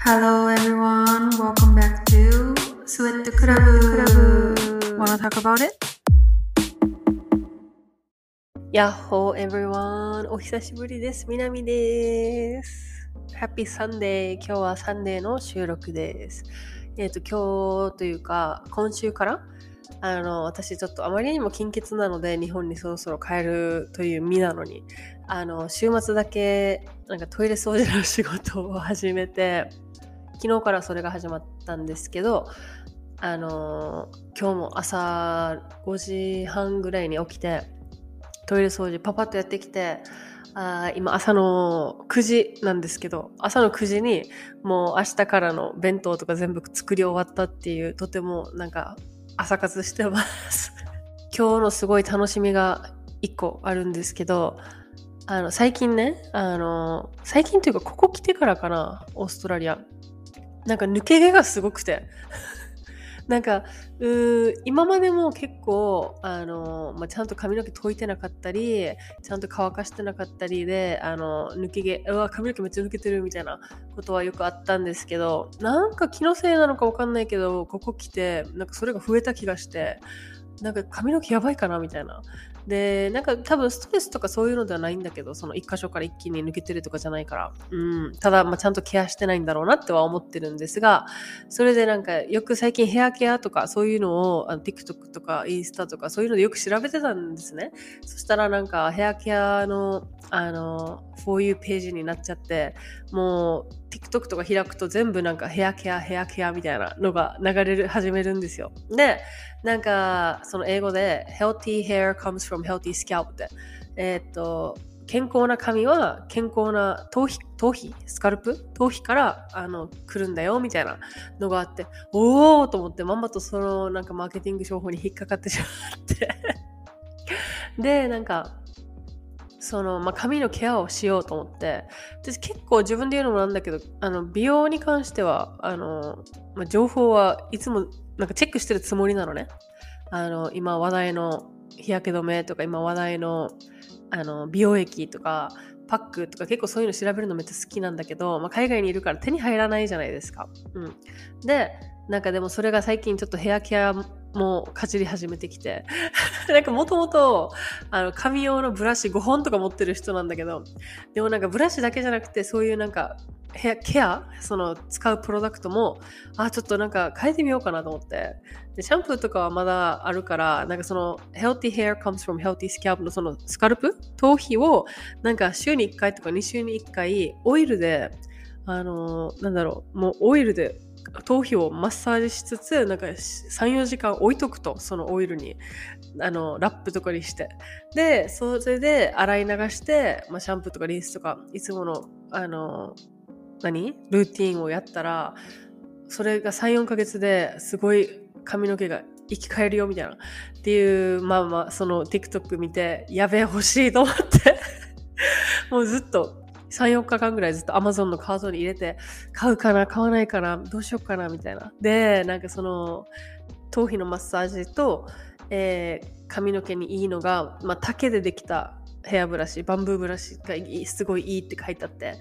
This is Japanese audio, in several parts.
Hello everyone, welcome back to Sweat Club. Wanna talk about it? やっほー everyone! お久しぶりです。みなみです。Happy Sunday! 今日はサンデーの収録です。えっ、と、今日というか、今週から、あの、私ちょっとあまりにも金欠なので、日本にそろそろ帰るという身なのに、あの、週末だけ、なんかトイレ掃除の仕事を始めて、昨日からそれが始まったんですけど、あの、今日も朝5時半ぐらいに起きて、トイレ掃除パパッとやってきて、あ今朝の9時なんですけど、朝の9時にもう明日からの弁当とか全部作り終わったっていう、とてもなんか朝活してます。今日のすごい楽しみが1個あるんですけど、あの、最近ね、あの、最近というかここ来てからかな、オーストラリア。なんか抜け毛がすごくて。なんかうー今までも結構あの、まあ、ちゃんと髪の毛解いてなかったりちゃんと乾かしてなかったりであの抜け毛うわ髪の毛めっちゃ抜けてるみたいなことはよくあったんですけどなんか気のせいなのかわかんないけどここ来てなんかそれが増えた気がしてなんか髪の毛やばいかなみたいなでなんか多分ストレスとかそういうのではないんだけどその一箇所から一気に抜けてるとかじゃないから、うん、ただ、まあ、ちゃんとケアしてないんだろうなっては思ってるんですがそれでなんかよく最近ヘアケアとかそういうのをあの TikTok とかインスタとかそういうのでよく調べてたんですね。そしたらなんかヘアケアのあの For You ページになっちゃってもう TikTok とか開くと全部なんかヘアケアヘアケアみたいなのが流れる始めるんですよ。でなんかその英語で Healthy hair comes from healthy scalp って。えーっと健康な髪は健康な頭皮頭皮？スカルプ？頭皮からあの来るんだよみたいなのがあっておおと思ってまんまとそのなんかマーケティング商法に引っかかってしまって。でなんかその、まあ、髪のケアをしようと思って。私結構自分で言うのもなんだけどあの美容に関してはあの、まあ、情報はいつもなんかチェックしてるつもりなのね。あの今話題の日焼け止めとか今話題のあの美容液とかパックとか結構そういうの調べるのめっちゃ好きなんだけど、まあ、海外にいるから手に入らないじゃないですか。うん、でなんかでもそれが最近ちょっとヘアケアもかじり始めてきて。なんかもともと髪用のブラシ5本とか持ってる人なんだけどでもなんかブラシだけじゃなくてそういうなんかヘアケアその使うプロダクトもあちょっとなんか変えてみようかなと思って。でシャンプーとかはまだあるからなんかその healthy hair comes from healthy scalp のそのスカルプ？頭皮をなんか週に1回とか2週に1回オイルであのなんだろうもうオイルで頭皮をマッサージしつつなんか34時間置いとくとそのオイルにあのラップとかにして。でそれで洗い流して、まあ、シャンプーとかリンスとかいつものあの何？ルーティンをやったらそれが34ヶ月ですごい髪の毛が生き返るよみたいな。っていうまあまあその TikTok 見てやべえ欲しいと思って。もうずっと3、4日間ぐらいずっと Amazon のカートに入れて、買うかな、買わないかな、どうしようかな、みたいな。で、なんかその、頭皮のマッサージと、えー髪の毛にいいのが、まあ、竹でできたヘアブラシ、バンブーブラシがすごいいいって書いてあって、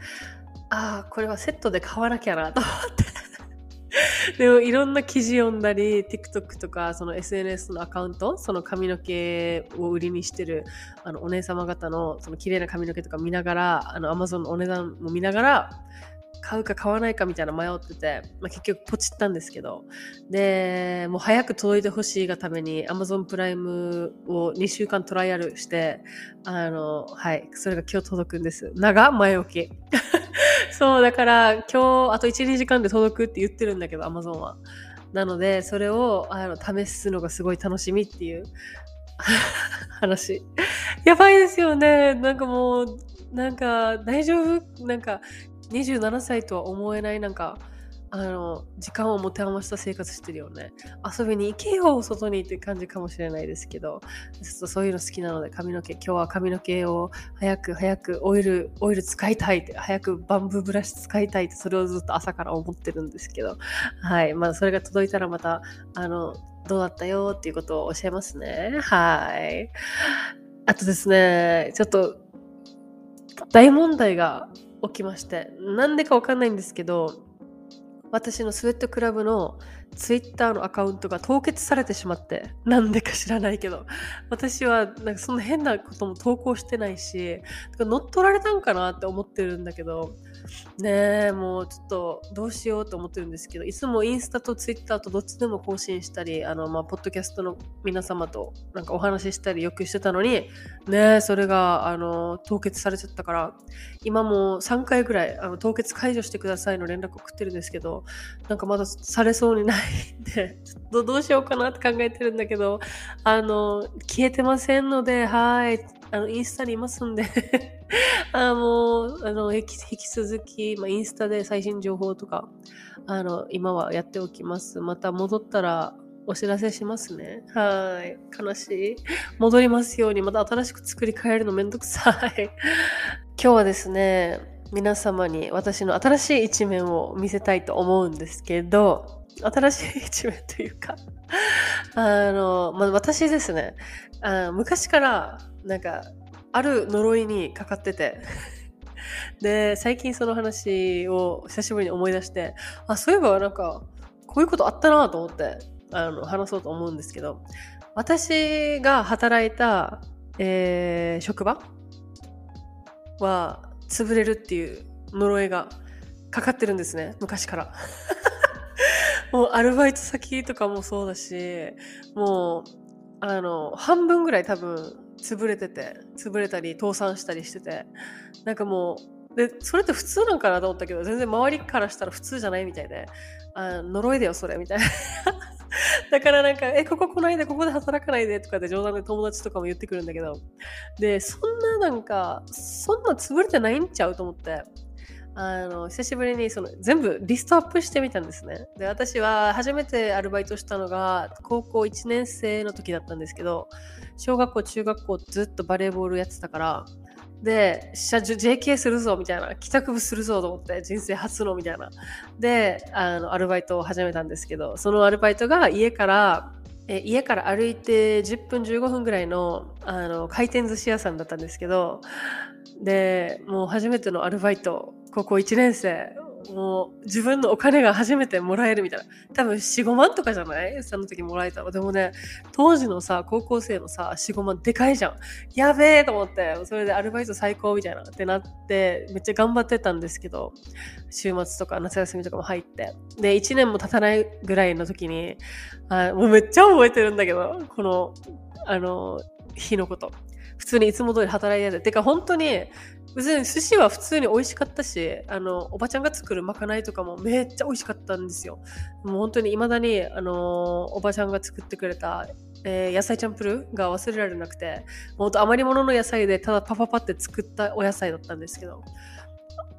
ああ、これはセットで買わなきゃな、と思って。でもいろんな記事読んだり TikTok とかその SNS のアカウントその髪の毛を売りにしてるあのお姉様方のその綺麗な髪の毛とか見ながらあの Amazon のお値段も見ながら買うか買わないかみたいな迷ってて、まあ、結局ポチったんですけど。でもう早く届いてほしいがために Amazon プライムを2週間トライアルしてあのはいそれが今日届くんです。長前置き。そう、だから今日あと1、2時間で届くって言ってるんだけど、アマゾンは。なので、それをあの試すのがすごい楽しみっていう 話。やばいですよね。なんかもう、なんか大丈夫？なんか27歳とは思えないなんか、あの、時間を持て余した生活してるよね。遊びに行けよ、外にって感じかもしれないですけど、ちょっとそういうの好きなので、髪の毛、今日は髪の毛を早く早くオイル、オイル使いたいって、早くバンブーブラシ使いたいって、それをずっと朝から思ってるんですけど、はい。まあ、それが届いたらまた、あの、どうだったよっていうことを教えますね。はい。あとですね、ちょっと、大問題が起きまして、なんでかわかんないんですけど、私のスウェットクラブのツイッターのアカウントが凍結されてしまってなんでか知らないけど。私はなんかそんな変なことも投稿してないし乗っ取られたんかなって思ってるんだけど。ねえもうちょっとどうしようと思ってるんですけど。いつもインスタとツイッターとどっちでも更新したりあのまあポッドキャストの皆様となんかお話ししたりよくしてたのにねえそれがあの凍結されちゃったから今も3回ぐらいあの凍結解除してくださいの連絡を送ってるんですけどなんかまだされそうにないんでどどうしようかなって考えてるんだけどあの消えてませんのではいあのインスタにいますんであもうあの引き引き続き、まあ、インスタで最新情報とかあの今はやっておきますまた戻ったらお知らせしますね。はい。悲しい。戻りますように、また新しく作り変えるのめんどくさい。今日はですね、皆様に私の新しい一面を見せたいと思うんですけど、新しい一面というか あの、ま、私ですねあ、昔からなんかある呪いにかかってて で、最近その話を久しぶりに思い出して、あ、そういえばなんか、こういうことあったなと思って、あの、話そうと思うんですけど、私が働いた、えー、職場は潰れるっていう呪いがかかってるんですね、昔から。もうアルバイト先とかもそうだし、もう、あの、半分ぐらい多分潰れてて、潰れたり倒産したりしてて、なんかもう、で、それって普通なんかなと思ったけど、全然周りからしたら普通じゃないみたいで、あ呪いだよ、それ、みたいな。だからなんか、え、ここ来ないで、ここで働かないでとかで冗談で友達とかも言ってくるんだけど、で、そんななんか、そんな潰れてないんちゃうと思って、あの久しぶりにその全部リストアップしてみたんですね。で私は初めてアルバイトしたのが高校1年生の時だったんですけど小学校中学校ずっとバレーボールやってたからで、JK するぞみたいな、帰宅部するぞと思って、人生初のみたいな。で、あの、アルバイトを始めたんですけど、そのアルバイトが家から、え家から歩いて10分15分ぐらいのあの回転寿司屋さんだったんですけどでもう初めてのアルバイト高校1年生。もう自分のお金が初めてもらえるみたいな。多分45万とかじゃない？その時もらえたの。でもね当時のさ高校生のさ45万でかいじゃん。やべえと思ってそれでアルバイト最高みたいなってなってめっちゃ頑張ってたんですけど週末とか夏休みとかも入って。で1年も経たないぐらいの時にあもうめっちゃ覚えてるんだけどこのあの日のこと普通にいつも通り働いてて。てか本当に、別に寿司は普通に美味しかったし、あの、おばちゃんが作るまかないとかもめっちゃ美味しかったんですよ。もう本当に未だに、あの、おばちゃんが作ってくれた、えー、野菜チャンプルが忘れられなくて、本当余り物の野菜でただパパパって作ったお野菜だったんですけど、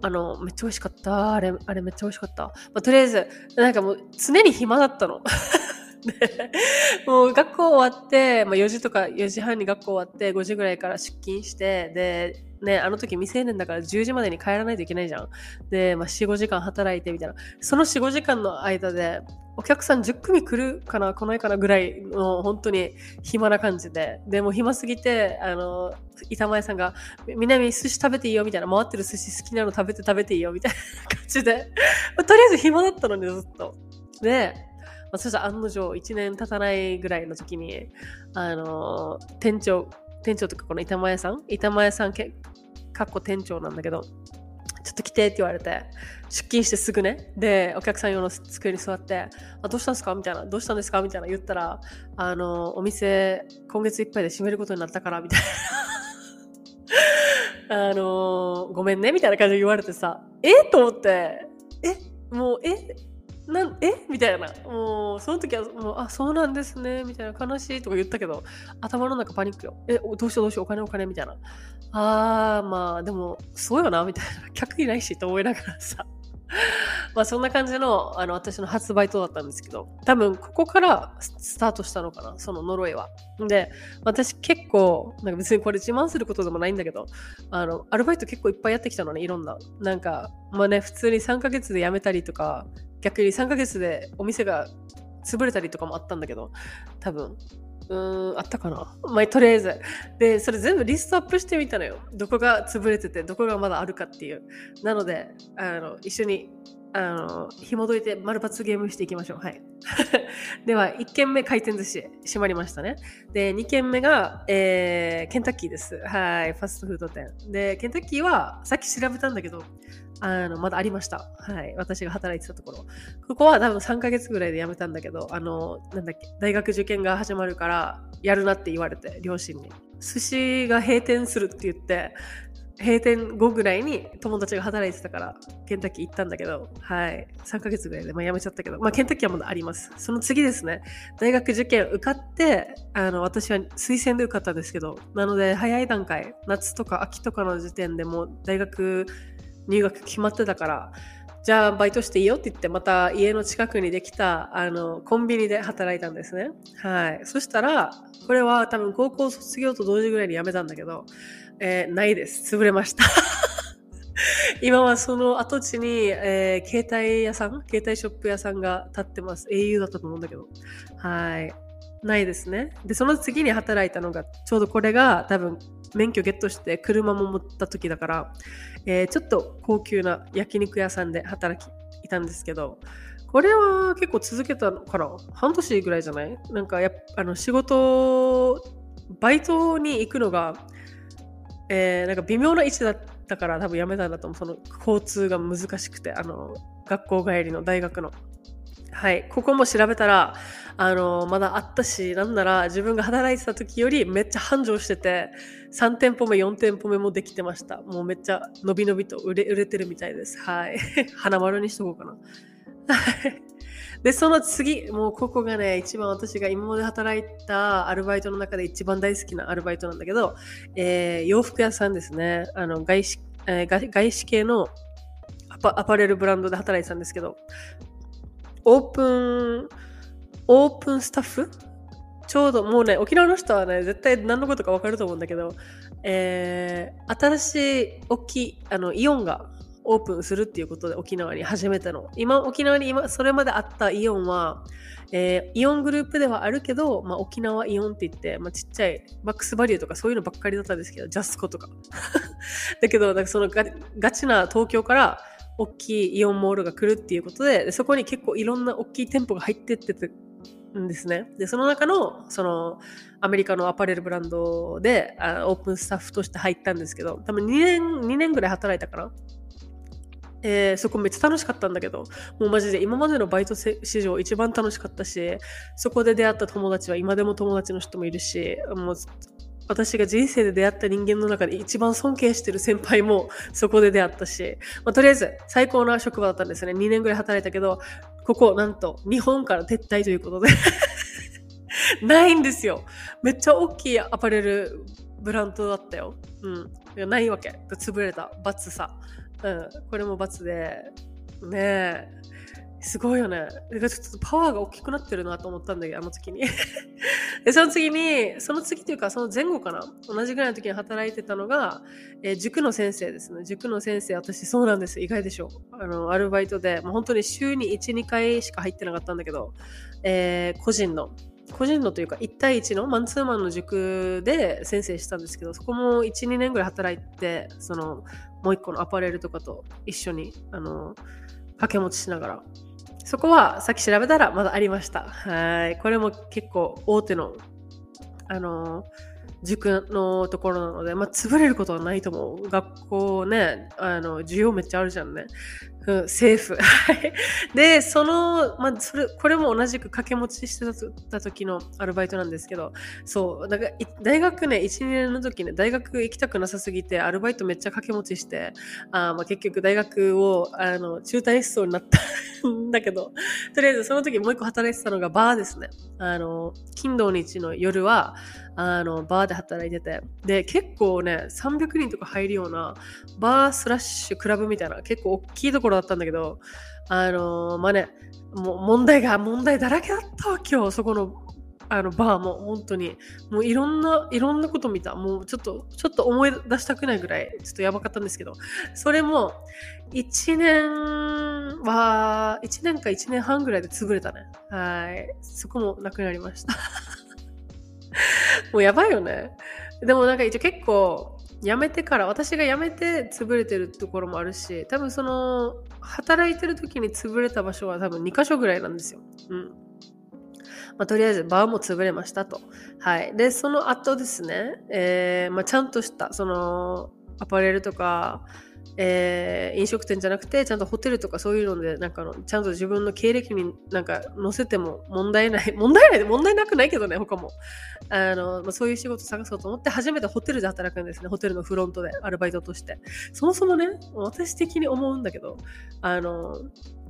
あの、めっちゃ美味しかった。あれ、あれめっちゃ美味しかった。まあ、とりあえず、なんかもう常に暇だったの。で、もう学校終わって、まあ、4時とか4時半に学校終わって5時ぐらいから出勤して、で、ね、あの時未成年だから10時までに帰らないといけないじゃん。で、まあ、4、5時間働いてみたいな。その4、5時間の間で、お客さん10組来るかな来ないかなぐらいの本当に暇な感じで。でも暇すぎて、あの、板前さんが、南寿司食べていいよみたいな、回ってる寿司好きなの食べて食べていいよみたいな感じで。とりあえず暇だったのにずっと。で、あ、そしたら案の定1年経たないぐらいの時に、あの、店長、店長とかこの板前さん板前さんけ、かっこ店長なんだけど、ちょっと来てって言われて、出勤してすぐね、で、お客さん用の机に座って、あ、どうしたんですか？みたいな、どうしたんですか？みたいな言ったら、あの、お店、今月いっぱいで閉めることになったから、みたいな。あのごめんね、みたいな感じで言われてさ、え？と思って、え？もう、え？なんえ？みたいな。もう、その時は、もう、あ、そうなんですね。みたいな、悲しいとか言ったけど、頭の中パニックよ。え、どうしようどうしよう、お金お金みたいな。あー、まあ、でも、そうよな、みたいな。客いないし、と思いながらさ。まあそんな感じのあの私の発売とだったんですけど多分ここからスタートしたのかなその呪いは。で私結構なんか別にこれ自慢することでもないんだけどあのアルバイト結構いっぱいやってきたのねいろんな。なんかまあね普通に3ヶ月で辞めたりとか逆に3ヶ月でお店が潰れたりとかもあったんだけど、多分。うーん、あったかなまあ、とりあえず。で、それ全部リストアップしてみたのよ。どこが潰れてて、どこがまだあるかっていう。なので、あの、一緒にあの、紐解いて丸抜ゲームしていきましょう。はい。では、1軒目回転寿司閉まりましたね。で、2軒目が、えー、ケンタッキーです。はい。ファストフード店。で、ケンタッキーはさっき調べたんだけど、あの、まだありました。はい。私が働いてたところ。ここは多分3ヶ月ぐらいで辞めたんだけど、あの、なんだっけ、大学受験が始まるから、やるなって言われて、両親に。寿司が閉店するって言って、閉店後ぐらいに友達が働いてたから、ケンタッキー行ったんだけど、はい。3ヶ月ぐらいで、まあ、辞めちゃったけど、まあ、ケンタッキーはまだあります。その次ですね。大学受験受かって、あの、私は推薦で受かったんですけど、なので、早い段階、夏とか秋とかの時点でもう大学入学決まってたから、じゃあバイトしていいよって言って、また家の近くにできた、あの、コンビニで働いたんですね。はい。そしたら、これは多分高校卒業と同時ぐらいに辞めたんだけど、えー、ないです。潰れました。今はその跡地に、えー、携帯屋さん、携帯ショップ屋さんが建ってます。au だったと思うんだけど。はい。ないですね。で、その次に働いたのが、ちょうどこれが多分免許ゲットして車も持った時だから、えー、ちょっと高級な焼肉屋さんで働きいたんですけど、これは結構続けたから半年ぐらいじゃない？なんかやあの仕事、バイトに行くのが、えー、なんか微妙な位置だったから多分やめたんだと思う。その交通が難しくて、あの、学校帰りの大学の。はい。ここも調べたら、あの、まだあったし、なんなら自分が働いてた時よりめっちゃ繁盛してて、3店舗目、4店舗目もできてました。もうめっちゃ伸び伸びと売れ売れてるみたいです。はい。花丸にしとこうかな。で、その次、もうここがね、一番私が今まで働いたアルバイトの中で一番大好きなアルバイトなんだけど、えー、洋服屋さんですね。あの、外資、えー、外資系のアパアパレルブランドで働いてたんですけど、オープン、オープンスタッフ？ちょうどもうね、沖縄の人はね、絶対何のことか分かると思うんだけど、えー、新しい大きいあのイオンがオープンするっていうことで沖縄に始めたの。今、沖縄に今、それまであったイオンは、えー、イオングループではあるけど、まあ、沖縄イオンって言って、まあ、ちっちゃいマックスバリューとかそういうのばっかりだったんですけど、ジャスコとか。だけど、なんかそのガガチな東京から大きいイオンモールが来るっていうことで、そこに結構いろんな大きい店舗が入ってっててんですね。で、その中の、その、アメリカのアパレルブランドであオープンスタッフとして入ったんですけど、多分2年、2年ぐらい働いたかな。えー、そこめっちゃ楽しかったんだけど、もうマジで今までのバイト史上一番楽しかったし、そこで出会った友達は今でも友達の人もいるし、もう私が人生で出会った人間の中で一番尊敬してる先輩もそこで出会ったし、まあ、とりあえず最高な職場だったんですね。2年ぐらい働いたけど、ここなんと日本から撤退ということで ないんですよ。めっちゃ大きいアパレルブランドだったよ。うん。ないわけ。潰れた。罰さ。うん。これも罰で。ねえ。すごいよね。ちょっとパワーが大きくなってるなと思ったんだけど、あの時に。で、その次に、その次というか、その前後かな。同じぐらいの時に働いてたのが、えー、塾の先生ですね。塾の先生、私そうなんです。意外でしょう。あの、アルバイトで、もう本当に週に1、2回しか入ってなかったんだけど、えー、個人の、個人のというか1対1のマンツーマンの塾で先生したんですけどそこも12年ぐらい働いてそのもう一個のアパレルとかと一緒にあの掛け持ちしながらそこはさっき調べたらまだありました。はい。これも結構大手の、あの塾のところなので、まあ、潰れることはないと思う。学校ね、あの、需要めっちゃあるじゃんね。うん、政府。で、その、まあ、それ、これも同じく掛け持ちしてた時のアルバイトなんですけど、そう、だから大学ね、1、2年の時ね、大学行きたくなさすぎて、アルバイトめっちゃ掛け持ちして、あまあ、結局大学を、あの、中退しそうになったんだけど、とりあえずその時もう一個働いてたのがバーですね。あの、金土日の夜は、あの、バーで働いてて、で、結構ね、300人とか入るような、バースラッシュクラブみたいな、結構大きいところだったんだけど、あのー、まあね、もう問題が問題だらけだったわ、今日、そこの、あの、バーも、本当に。もういろんな、いろんなこと見た。もうちょっと、ちょっと思い出したくないぐらい、ちょっとやばかったんですけど、それも、1年は、1年か1年半ぐらいで潰れたね。はい。そこもなくなりました。もうやばいよね。でもなんか一応結構、辞めてから私が辞めて潰れてるところもあるし多分その働いてる時に潰れた場所は多分2箇所ぐらいなんですよ。うんまあ、とりあえずバーも潰れましたと。はい。で、その後ですね、えーまあ、ちゃんとしたそのアパレルとか、えー、飲食店じゃなくてちゃんとホテルとかそういうのでなんかのちゃんと自分の経歴になんか載せても問題ない 問題ない問題なくないけどね他も。あの、まあ、そういう仕事探そうと思って初めてホテルで働くんですねホテルのフロントでアルバイトとして。そもそもね私的に思うんだけどあの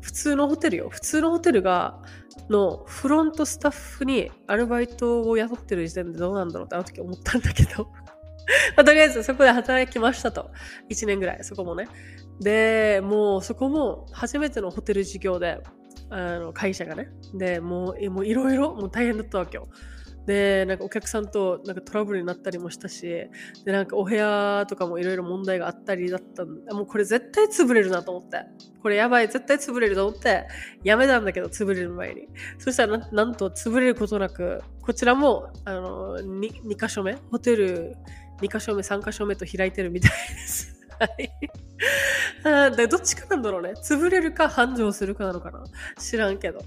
普通のホテルよ。普通のホテルがのフロントスタッフにアルバイトを雇ってる時点でどうなんだろうってあの時思ったんだけど。まあ、とりあえずそこで働きましたと。1年ぐらい、そこもね。で、もうそこも初めてのホテル事業で、あの会社がね。で、もういろいろもう大変だったわけよ。で、なんかお客さんとなんかトラブルになったりもしたし、で、なんかお部屋とかもいろいろ問題があったりだったんで、もうこれ絶対潰れるなと思って。これやばい、絶対潰れると思って、やめたんだけど、潰れる前に。そしたらな、なんと潰れることなく、こちらも、あの、2, 2箇所目、ホテル2箇所目、3箇所目と開いてるみたいです。はい。あどっちかなんだろうね。潰れるか繁盛するかなのかな知らんけど。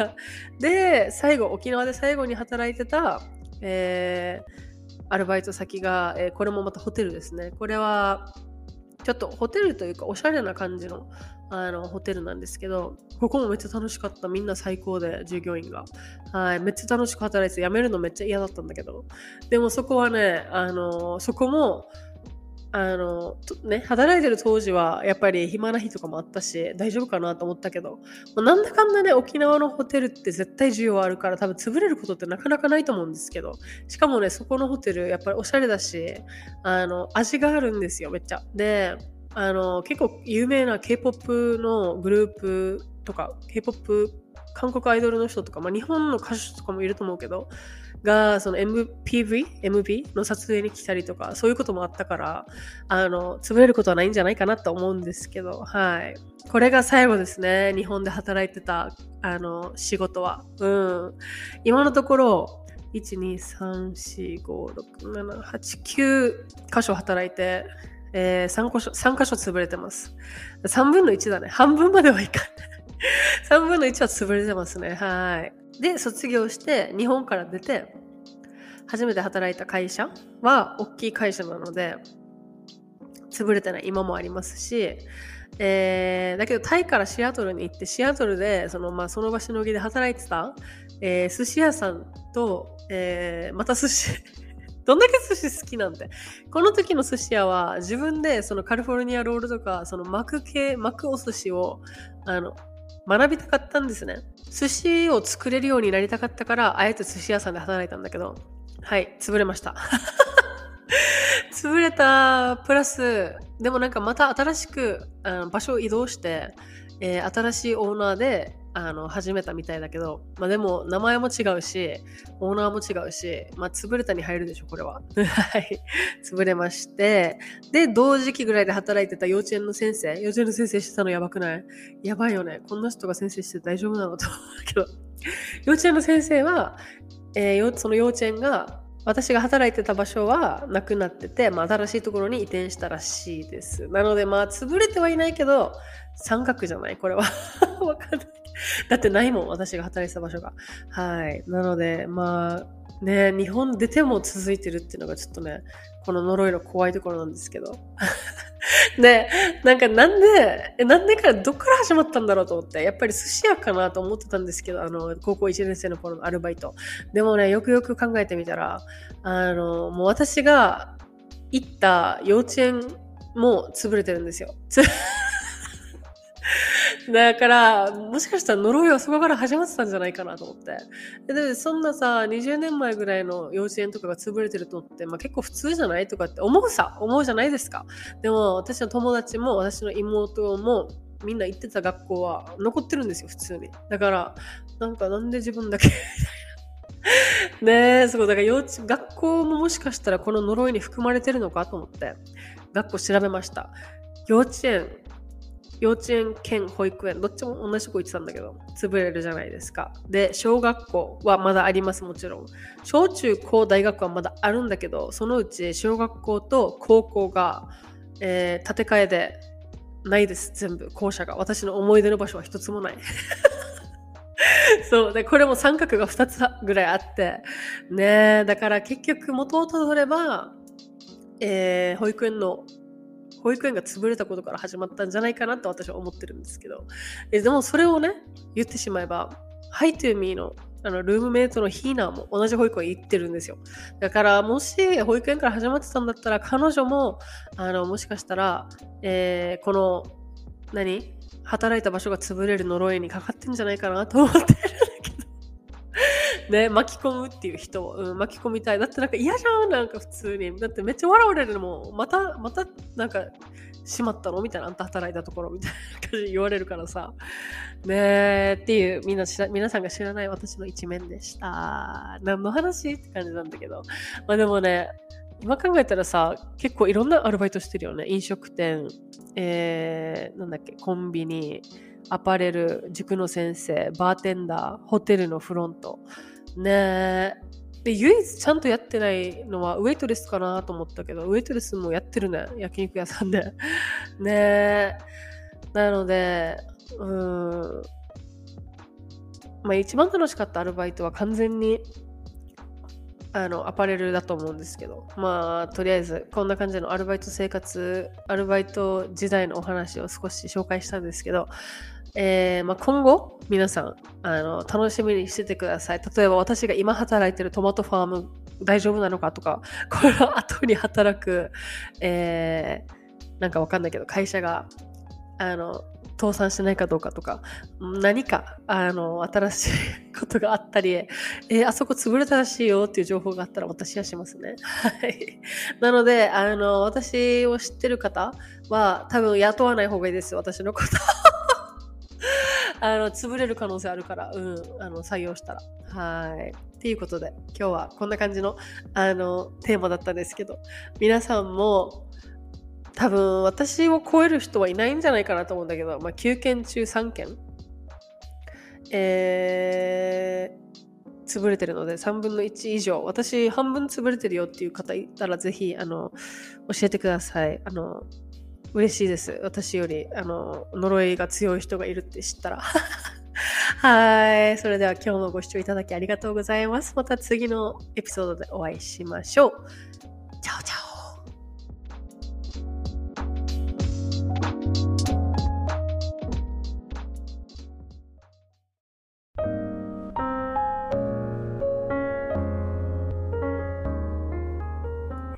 で、最後、沖縄で最後に働いてた、えー、アルバイト先が、えー、これもまたホテルですね。これは、ちょっとホテルというかおしゃれな感じのあのホテルなんですけど、ここもめっちゃ楽しかった。みんな最高で、従業員が。はい、めっちゃ楽しく働いて、辞めるのめっちゃ嫌だったんだけど。でもそこはね、あの、そこも、あの、ね、働いてる当時はやっぱり暇な日とかもあったし、大丈夫かなと思ったけど、まあ、なんだかんだね、沖縄のホテルって絶対需要あるから多分潰れることってなかなかないと思うんですけど、しかもね、そこのホテルやっぱりおしゃれだし、あの、味があるんですよ、めっちゃ。で、あの、結構有名な K-POP のグループとか、K-POP 韓国アイドルの人とか、まあ、日本の歌手とかもいると思うけど、が、その MPV、MV の撮影に来たりとか、そういうこともあったから、あの、潰れることはないんじゃないかなと思うんですけど、はい。これが最後ですね。日本で働いてた、あの、仕事は。うん。今のところ、1、2、3、4、5、6、7、8、9箇所働いて、えー、3, 箇所3箇所潰れてます。3分の1だね。半分まではいかない。3分の1は潰れてますね。はい。で、卒業して日本から出て、初めて働いた会社は大きい会社なので、潰れてない今もありますし、えー、だけどタイからシアトルに行ってシアトルでその,、まあ、その場しのぎで働いてた、えー、寿司屋さんと、えー、また寿司どんだけ寿司好きなんて。この時の寿司屋は自分でそのカリフォルニアロールとか、その巻く系、巻くお寿司を、あの、学びたかったんですね。寿司を作れるようになりたかったから、あえて寿司屋さんで働いたんだけど、はい、潰れました。潰れた、プラス、でもなんかまた新しくあの場所を移動して、えー、新しいオーナーであの始めたみたいだけど、まあ、でも名前も違うしオーナーも違うし、まあ、潰れたに入るでしょこれは はい潰れましてで同時期ぐらいで働いてた幼稚園の先生幼稚園の先生してたのやばくない？やばいよねこんな人が先生して大丈夫なのと思うけど幼稚園の先生は、えー、その幼稚園が私が働いてた場所はなくなってて、まあ、新しいところに移転したらしいです。なので、まあ、潰れてはいないけど、三角じゃない？これは。わかんない。だってないもん、私が働いてた場所が。はい。なので、まあ、ね、日本出ても続いてるっていうのがちょっとね、この呪いの怖いところなんですけど。で、なんかなんで、なんでからどっから始まったんだろうと思って、やっぱり寿司屋かなと思ってたんですけど、あの、高校1年生の頃のアルバイト。でもね、よくよく考えてみたら、あの、もう私が行った幼稚園も潰れてるんですよ。だから、もしかしたら呪いはそこから始まってたんじゃないかなと思って。で、そんなさ、20年前ぐらいの幼稚園とかが潰れてるとって、まあ、結構普通じゃないとかって思うさ、思うじゃないですか。でも、私の友達も、私の妹も、みんな行ってた学校は残ってるんですよ、普通に。だから、なんかなんで自分だけねえ、そう、だから幼稚、学校ももしかしたらこの呪いに含まれてるのかと思って、学校調べました。幼稚園、幼稚園兼保育園どっちも同じとこ行ってたんだけど潰れるじゃないですか。で小学校はまだありますもちろん。小中高大学はまだあるんだけどそのうち小学校と高校が、えー、建て替えでないです全部。校舎が。私の思い出の場所は一つもない。そう。でこれも三角が2つぐらいあって。ねえ。だから結局元をたどれば、えー、保育園の保育園が潰れたことから始まったんじゃないかなと私は思ってるんですけど。えでもそれをね言ってしまえばハイトゥーミーのあのルームメイトのヒーナーも同じ保育園行ってるんですよ。だからもし保育園から始まってたんだったら彼女もあのもしかしたら、えー、この何？働いた場所が潰れる呪いにかかってんじゃないかなと思ってるね、巻き込むっていう人、うん、巻き込みたい。だってなんか嫌じゃん、なんか普通に。だってめっちゃ笑われるのも、また、また、なんか、しまったの？みたいな、あんた働いたところみたいな感じで言われるからさ。ねえ、っていう、みんな皆さんが知らない私の一面でした。何の話？って感じなんだけど。まあでもね、今考えたらさ、結構いろんなアルバイトしてるよね。飲食店、えー、なんだっけ、コンビニ、アパレル、塾の先生、バーテンダー、ホテルのフロント。ねえで、唯一ちゃんとやってないのはウェイトレスかなと思ったけど、ウェイトレスもやってるね。焼肉屋さんで。ねえなので、うん。まあ一番楽しかったアルバイトは完全にあのアパレルだと思うんですけどまあとりあえずこんな感じのアルバイト生活アルバイト時代のお話を少し紹介したんですけど、えーまあ、今後皆さんあの楽しみにしててください例えば私が今働いてるトマトファーム大丈夫なのかとか この後に働く、えー、なんかわかんないけど会社があの倒産してないかどうかとか、何か、あの、新しいことがあったり、えー、あそこ潰れたらしいよっていう情報があったら私はしますね。はい。なので、あの、私を知ってる方は多分雇わない方がいいです、私のこと。あの、潰れる可能性あるから、うん、あの、採用したら。はい。っていうことで、今日はこんな感じの、あの、テーマだったんですけど、皆さんも、多分私を超える人はいないんじゃないかなと思うんだけど、まあ、9件中3件、えー、潰れてるので3分の1以上私半分潰れてるよっていう方いたらぜひあの教えてくださいあの嬉しいです。私よりあの呪いが強い人がいるって知ったら。はい。それでは今日もご視聴いただきありがとうございます。また次のエピソードでお会いしましょう。チャオチャオ。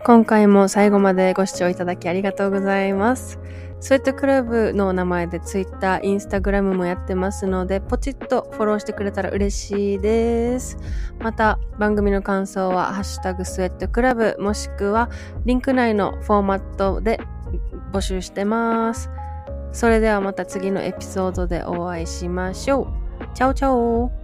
今回も最後までご視聴いただきありがとうございます。スウェットクラブの名前で Twitter、Instagram もやってますので、ポチッとフォローしてくれたら嬉しいです。また、番組の感想は、ハッシュタグスウェットクラブ、もしくは、リンク内のフォーマットで募集してます。それではまた次のエピソードでお会いしましょう。チャオチャオ